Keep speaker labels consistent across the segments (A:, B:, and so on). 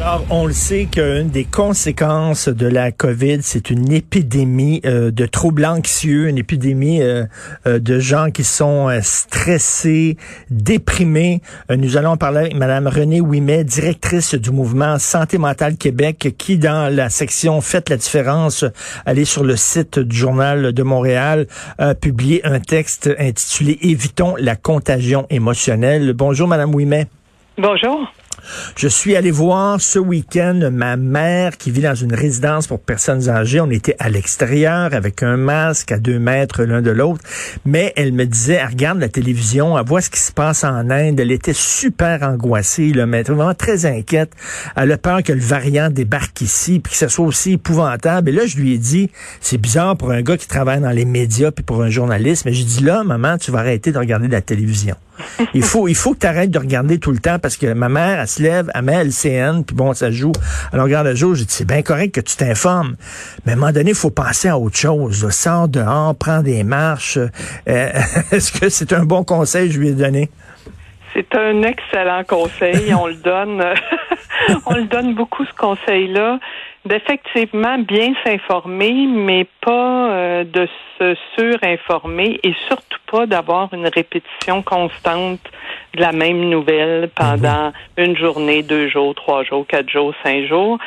A: Alors, on le sait qu'une des conséquences de la COVID, c'est une épidémie euh, de troubles anxieux, une épidémie euh, euh, de gens qui sont stressés, déprimés. nous allons parler avec Mme Renée Ouimet, directrice du mouvement Santé mentale Québec, qui, dans la section Faites la différence, allez sur le site du Journal de Montréal, a publié un texte intitulé Évitons la contagion émotionnelle. Bonjour, Mme Ouimet.
B: Bonjour.
A: Je suis allé voir ce week-end ma mère qui vit dans une résidence pour personnes âgées. On était à l'extérieur avec un masque à deux mètres l'un de l'autre. Mais elle me disait, elle regarde la télévision, elle voit ce qui se passe en Inde. Elle était super angoissée, là, mais vraiment très inquiète. Elle a peur que le variant débarque ici, puis que ce soit aussi épouvantable. Et là, je lui ai dit, c'est bizarre pour un gars qui travaille dans les médias, puis pour un journaliste. Mais j'ai dit, là, maman, tu vas arrêter de regarder la télévision. Il faut, il faut que tu arrêtes de regarder tout le temps parce que ma mère, elle se lève, elle met LCN, puis bon, ça joue. Alors, regarde le jour, j'ai dit, c'est bien correct que tu t'informes. Mais à un moment donné, il faut penser à autre chose. Sors dehors, prends des marches. Euh, est-ce que c'est un bon conseil que je lui ai donné?
B: C'est un excellent conseil. on le donne, on le donne beaucoup, ce conseil-là d'effectivement bien s'informer, mais pas euh, de se surinformer et surtout pas d'avoir une répétition constante de la même nouvelle pendant mhm. une journée, deux jours, trois jours, quatre jours, cinq jours.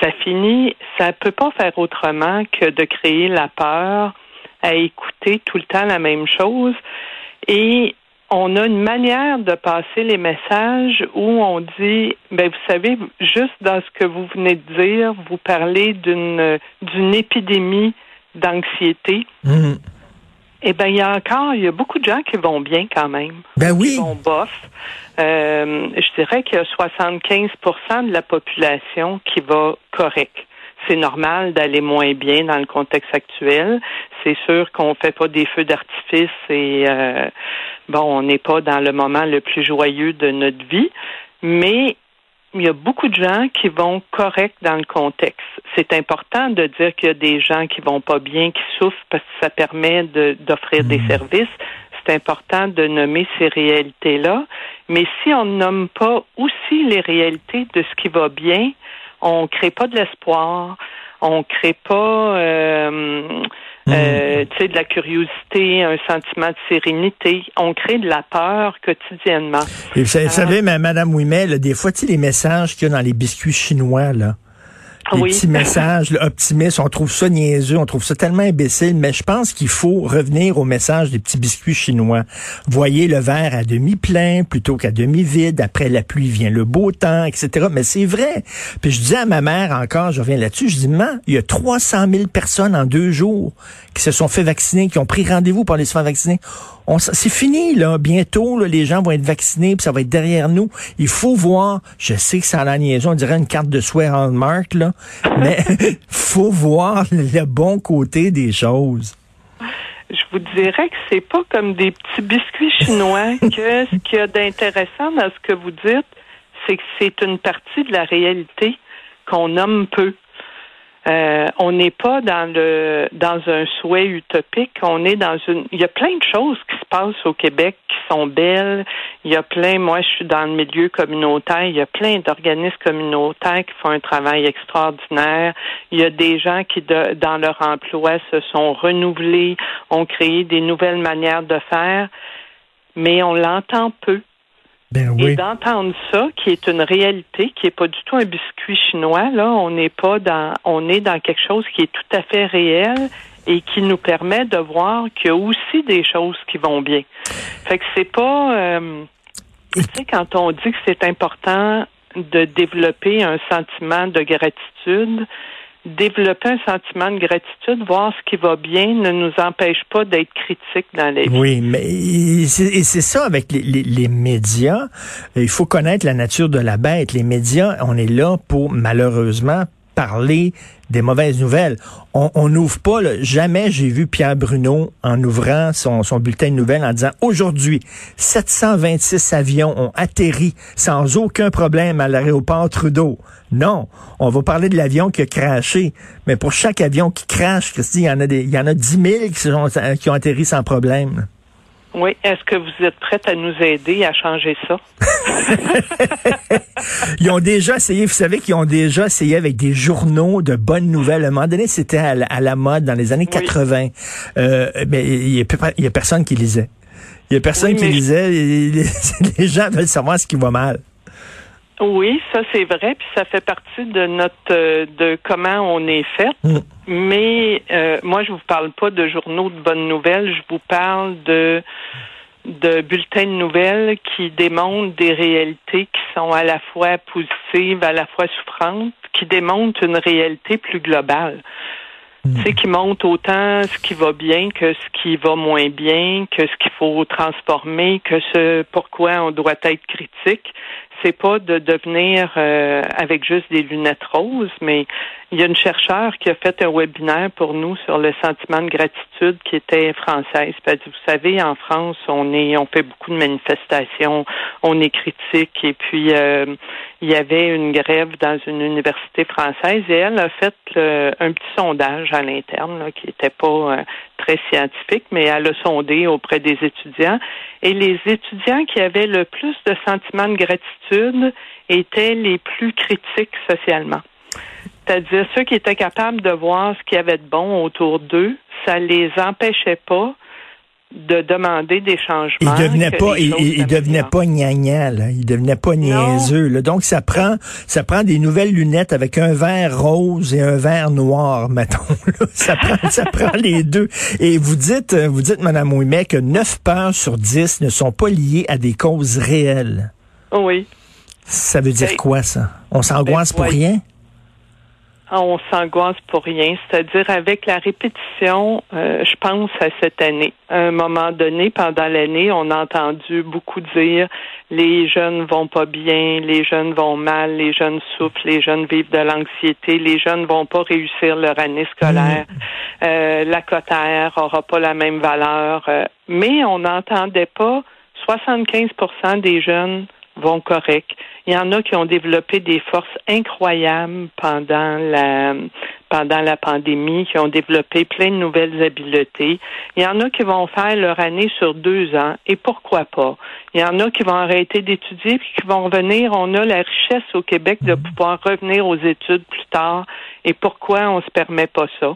B: Ça finit, ça peut pas faire autrement que de créer la peur à écouter tout le temps la même chose. Et on a une manière de passer les messages où on dit, ben vous savez, juste dans ce que vous venez de dire, vous parlez d'une d'une épidémie d'anxiété.
A: Mhm.
B: Eh bien, il y a encore, il y a beaucoup de gens qui vont bien quand même.
A: Ben oui.
B: Qui vont bof. Euh, je dirais qu'il y a 75% de la population qui va correct c'est normal d'aller moins bien dans le contexte actuel. C'est sûr qu'on fait pas des feux d'artifice et euh, bon, on n'est pas dans le moment le plus joyeux de notre vie, mais il y a beaucoup de gens qui vont correct dans le contexte. C'est important de dire qu'il y a des gens qui vont pas bien, qui souffrent parce que ça permet d'offrir des mmh. services. C'est important de nommer ces réalités-là. Mais si on ne nomme pas aussi les réalités de ce qui va bien, on crée pas de l'espoir, on crée pas euh, euh, hmm. de la curiosité, un sentiment de sérénité. On crée de la peur quotidiennement.
A: vous savez, euh, Madame Ouimet, des fois, tu les messages qu'il y a dans les biscuits chinois, là, les petits messages optimistes, on trouve ça niaiseux, on trouve ça tellement imbécile, mais je pense qu'il faut revenir au message des petits biscuits chinois. Voyez le verre à demi plein plutôt qu'à demi vide. Après la pluie vient le beau temps, etc. Mais c'est vrai. Puis je disais à ma mère encore, je reviens là-dessus, je dis, maman, il y a 300 000 personnes en deux jours qui se sont fait vacciner, qui ont pris rendez-vous pour aller se faire vacciner c'est fini, là. Bientôt, les gens vont être vaccinés, puis ça va être derrière nous. Il faut voir, je sais que ça a la niaison, on dirait une carte de souhait Hallmark, là, mais faut voir le bon côté des choses.
B: Je vous dirais que c'est pas comme des petits biscuits chinois que ce qu'il y a d'intéressant dans ce que vous dites, c'est que c'est une partie de la réalité qu'on nomme peu. Euh, on n'est pas dans le dans un souhait utopique. On est dans une. Il y a plein de choses qui se passent au Québec qui sont belles. Il y a plein. Moi, je suis dans le milieu communautaire. Il y a plein d'organismes communautaires qui font un travail extraordinaire. Il y a des gens qui, dans leur emploi, se sont renouvelés, ont créé des nouvelles manières de faire, mais on l'entend peu.
A: Ben
B: Et d'entendre ça, qui est une réalité, qui est pas du tout un biscuit chinois, là, on n'est pas dans, on est dans quelque chose qui est tout à fait réel et qui nous permet de voir qu'il y a aussi des choses qui vont bien. Fait que c'est pas, euh, tu sais, quand on dit que c'est important de développer un sentiment de gratitude, développer un sentiment de gratitude, voir ce qui va bien, ne nous empêche pas d'être critiques dans vie.
A: Oui, mais c'est ça avec les, les, les, médias. Il faut connaître la nature de la bête. Les médias, on est là pour malheureusement parler des mauvaises nouvelles. On n'ouvre pas, jamais j'ai vu Pierre Bruno en ouvrant son, son bulletin de nouvelles en disant aujourd'hui, 726 avions ont atterri sans aucun problème à l'aéroport Trudeau. Non, on va parler de l'avion qui a craché. Mais pour chaque avion qui crache, Christy, il y en a des, il y en a 10 000 qui, sont, qui ont atterri sans problème.
B: Oui. Est-ce que vous êtes prête à nous aider à changer ça?
A: ils ont déjà essayé, vous savez qu'ils ont déjà essayé avec des journaux de bonnes nouvelles. À un moment donné, c'était à, la mode dans les années 80. Euh, mais il n'y a, personne qui lisait. Il n'y a personne qui lisait. Les, gens veulent savoir ce qui va mal.
B: Oui, ça c'est vrai, puis ça fait partie de notre euh, de comment on est fait. Mm. Mais euh, moi, je vous parle pas de journaux de bonnes nouvelles, je vous parle de de bulletins de nouvelles qui démontrent des réalités qui sont à la fois positives, à la fois souffrantes, qui démontrent une réalité plus globale. Mm. Tu sais, qui montre autant ce qui va bien que ce qui va moins bien, que ce qu'il faut transformer, que ce pourquoi on doit être critique c'est pas de devenir euh, avec juste des lunettes roses, mais il y a une chercheure qui a fait un webinaire pour nous sur le sentiment de gratitude qui était française. vous savez, en France, on est, on fait beaucoup de manifestations, on est critique, et puis euh, il y avait une grève dans une université française et elle a fait un petit sondage à l'interne qui n'était pas euh, très scientifique, mais elle a sondé auprès des étudiants. Et les étudiants qui avaient le plus de sentiments de gratitude étaient les plus critiques socialement. C'est-à-dire ceux qui étaient capables de voir ce qu'il y avait de bon autour d'eux, ça les empêchait pas de demander des changements.
A: Il devenait pas, il, il devenait pas gnagna, là. Il devenait pas niaiseux, là. Donc, ça prend, ça prend des nouvelles lunettes avec un verre rose et un verre noir, mettons, Ça prend, ça prend les deux. Et vous dites, vous dites, Madame Ouimet, que 9 peurs sur 10 ne sont pas liées à des causes réelles.
B: Oui.
A: Ça veut dire ben, quoi, ça? On s'angoisse ben, pour rien?
B: Ah, on s'angoisse pour rien. C'est-à-dire avec la répétition, euh, je pense à cette année. À un moment donné, pendant l'année, on a entendu beaucoup dire les jeunes vont pas bien, les jeunes vont mal, les jeunes souffrent, les jeunes vivent de l'anxiété, les jeunes vont pas réussir leur année scolaire, mm. euh, la cotère aura pas la même valeur. Euh, mais on n'entendait pas 75% des jeunes vont correct. Il y en a qui ont développé des forces incroyables pendant la pendant la pandémie, qui ont développé plein de nouvelles habiletés. Il y en a qui vont faire leur année sur deux ans, et pourquoi pas? Il y en a qui vont arrêter d'étudier, puis qui vont revenir. On a la richesse au Québec de pouvoir revenir aux études plus tard, et pourquoi on se permet pas ça?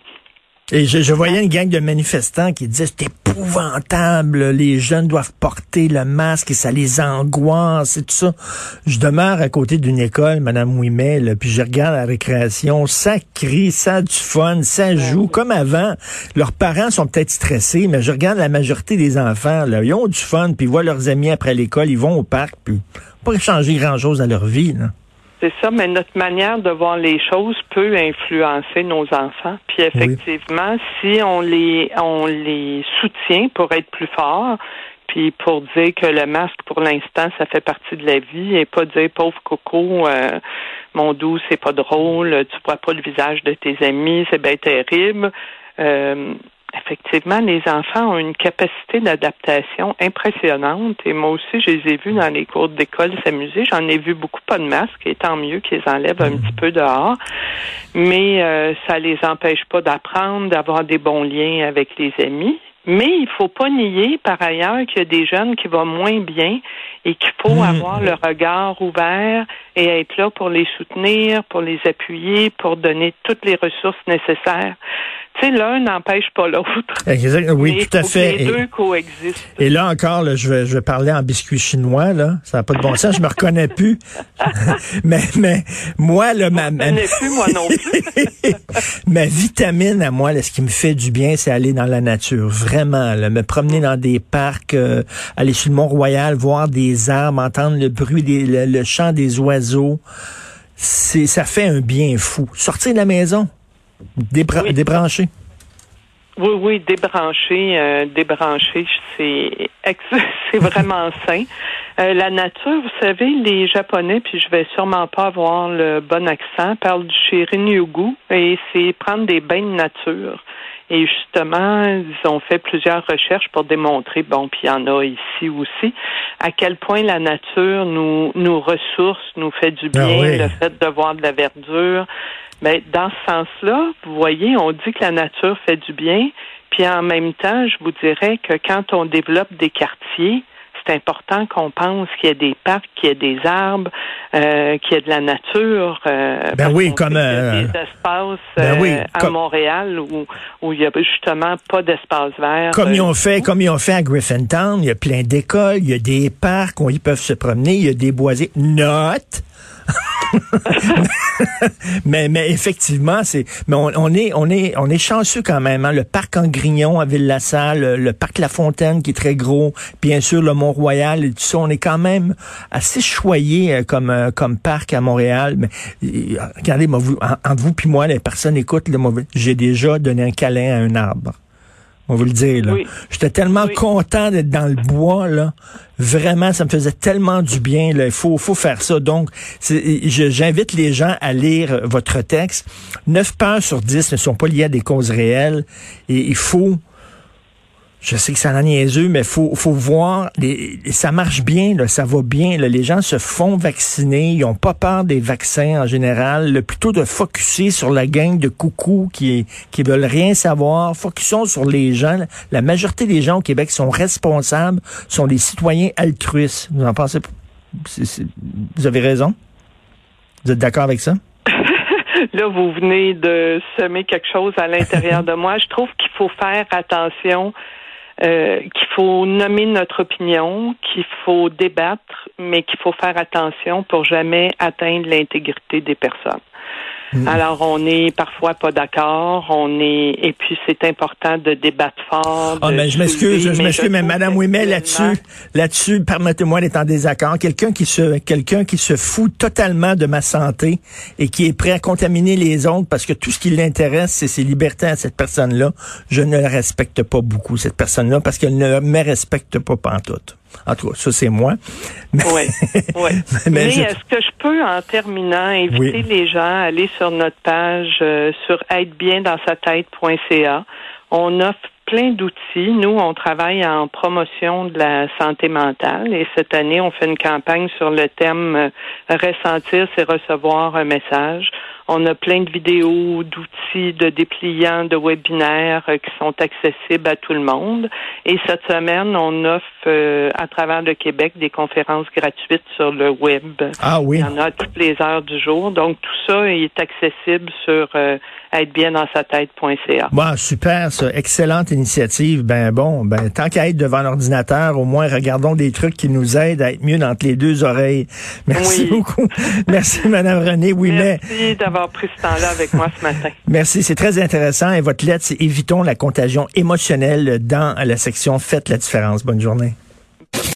A: Et je, voyais une gang de manifestants qui disaient c'est épouvantable, les jeunes doivent porter le masque et ça les angoisse et tout ça. Je demeure à côté d'une école, Madame Ouimet, puis je regarde la récréation, ça crie, ça a du fun, ça joue comme avant. Leurs parents sont peut-être stressés, mais je regarde la majorité des enfants, là, ils ont du fun, puis ils voient leurs amis après l'école, ils vont au parc, puis pas changer grand-chose à leur vie. Là.
B: C'est ça, mais notre manière de voir les choses peut influencer nos enfants. Puis effectivement, si on les on les soutient pour être plus forts, puis pour dire que le masque pour l'instant ça fait partie de la vie et pas dire pauvre coco euh, mon doux c'est pas drôle tu vois pas le visage de tes amis c'est bien terrible euh, effectivement, les enfants ont une capacité d'adaptation impressionnante. Et moi aussi, je les ai vus dans les cours d'école s'amuser. J'en ai vu beaucoup pas de masques, et tant mieux qu'ils enlèvent un petit peu dehors. Mais euh, ça les empêche pas d'apprendre, d'avoir des bons liens avec les amis. Mais il faut pas nier, par ailleurs, qu'il y a des jeunes qui vont moins bien et qu'il faut mmh. avoir le regard ouvert et être là pour les soutenir, pour les appuyer, pour donner toutes les ressources nécessaires tu sais, l'un n'empêche pas l'autre.
A: Oui, tout à fait.
B: les deux coexistent.
A: Et là encore, je, vais, je vais parler en biscuit chinois, là. Ça n'a pas de bon sens, je me reconnais plus. mais, mais moi, là, ma,
B: ma... plus, moi non plus.
A: ma vitamine à moi, là, ce qui me fait du bien, c'est aller dans la nature. Vraiment, là, me promener dans des parcs, euh, aller sur le Mont-Royal, voir des arbres, entendre le bruit, des, le, le chant des oiseaux. C'est, ça fait un bien fou. Sortir de la maison, Débrancher.
B: Oui, oui, débrancher, euh, débrancher, c'est c'est vraiment sain. Euh, la nature, vous savez, les Japonais, puis je vais sûrement pas avoir le bon accent, parlent du Shirin-Yogu et c'est prendre des bains de nature. Et justement, ils ont fait plusieurs recherches pour démontrer, bon, puis il y en a ici aussi, à quel point la nature nous, nous ressource, nous fait du ah bien, le fait de voir de la verdure. Mais ben, dans ce sens-là, vous voyez, on dit que la nature fait du bien, puis en même temps, je vous dirais que quand on développe des quartiers, c'est important qu'on pense qu'il y a des parcs, qu'il y a des arbres, euh, qu'il y a de la nature. Euh,
A: ben oui, comme
B: euh, des espaces ben euh, à Montréal où, où il y a justement pas d'espace vert.
A: Comme ils ont fait, comme ils ont fait à Griffintown, il y a plein d'écoles, il y a des parcs où ils peuvent se promener, il y a des boisés. Note mais, mais effectivement, c'est, mais on, est, on est, on est chanceux quand même. Hein. Le parc en Grignon à Ville-la-Salle, le, parc La Fontaine qui est très gros, bien sûr le Mont-Royal et tout ça. On est quand même assez choyé euh, comme, euh, comme parc à Montréal. Mais euh, regardez, moi, vous, entre vous puis moi, les personnes écoutent, j'ai déjà donné un câlin à un arbre. On va le dire. Là. J'étais tellement content d'être dans le bois. là. Vraiment, ça me faisait tellement du bien. Là. Il faut, faut faire ça. Donc, j'invite les gens à lire votre texte. Neuf peurs sur dix ne sont pas liées à des causes réelles. Et il faut je sais que ça en niaiseux, mais faut faut voir, ça marche bien, là, ça va bien. les gens se font vacciner, ils ont pas peur des vaccins en général. Le plutôt de focuser sur la gang de coucous qui qui veulent rien savoir. Focusons sur les gens. La majorité des gens au Québec sont responsables, sont des citoyens altruistes. Vous en pensez Vous avez raison? Vous êtes d'accord avec ça?
B: Là, vous venez de semer quelque chose à l'intérieur de moi. Je trouve qu'il faut faire attention euh, qu'il faut nommer notre opinion, qu'il faut débattre, mais qu'il faut faire attention pour jamais atteindre l'intégrité des personnes. Mm. Alors, on est parfois pas d'accord, on est, et puis c'est important de débattre fort.
A: Ah, mais je m'excuse, je m'excuse, mais Madame Ouimet, là-dessus, là-dessus, permettez-moi d'être en désaccord. Quelqu'un qui se, quelqu'un qui se fout totalement de ma santé et qui est prêt à contaminer les autres parce que tout ce qui l'intéresse, c'est ses libertés à cette personne-là. Je ne la respecte pas beaucoup, cette personne-là, parce qu'elle ne me respecte pas pantoute. En tout cas, ça, c'est moi.
B: Mais, oui, oui. mais, est-ce que je peux, en terminant, inviter les gens à aller sur notre page euh, sur tête.ca. On offre plein d'outils. Nous, on travaille en promotion de la santé mentale et cette année, on fait une campagne sur le thème euh, ressentir, c'est recevoir un message. On a plein de vidéos, d'outils, de dépliants, de webinaires euh, qui sont accessibles à tout le monde. Et cette semaine, on offre euh, à travers le Québec des conférences gratuites sur le web.
A: Ah oui.
B: Il y en a à toutes les heures du jour. Donc tout ça est accessible sur euh, être bien dans sa tête.ca.
A: Bon, super, ça. Excellente initiative. Ben bon, ben tant qu'à être devant l'ordinateur, au moins regardons des trucs qui nous aident à être mieux entre les deux oreilles. Merci beaucoup. Merci, Madame René
B: Ouimet. Merci d'avoir pris ce temps-là avec moi ce matin.
A: Merci, c'est très intéressant. Et votre lettre, c'est Évitons la contagion émotionnelle dans la section Faites la différence. Bonne journée.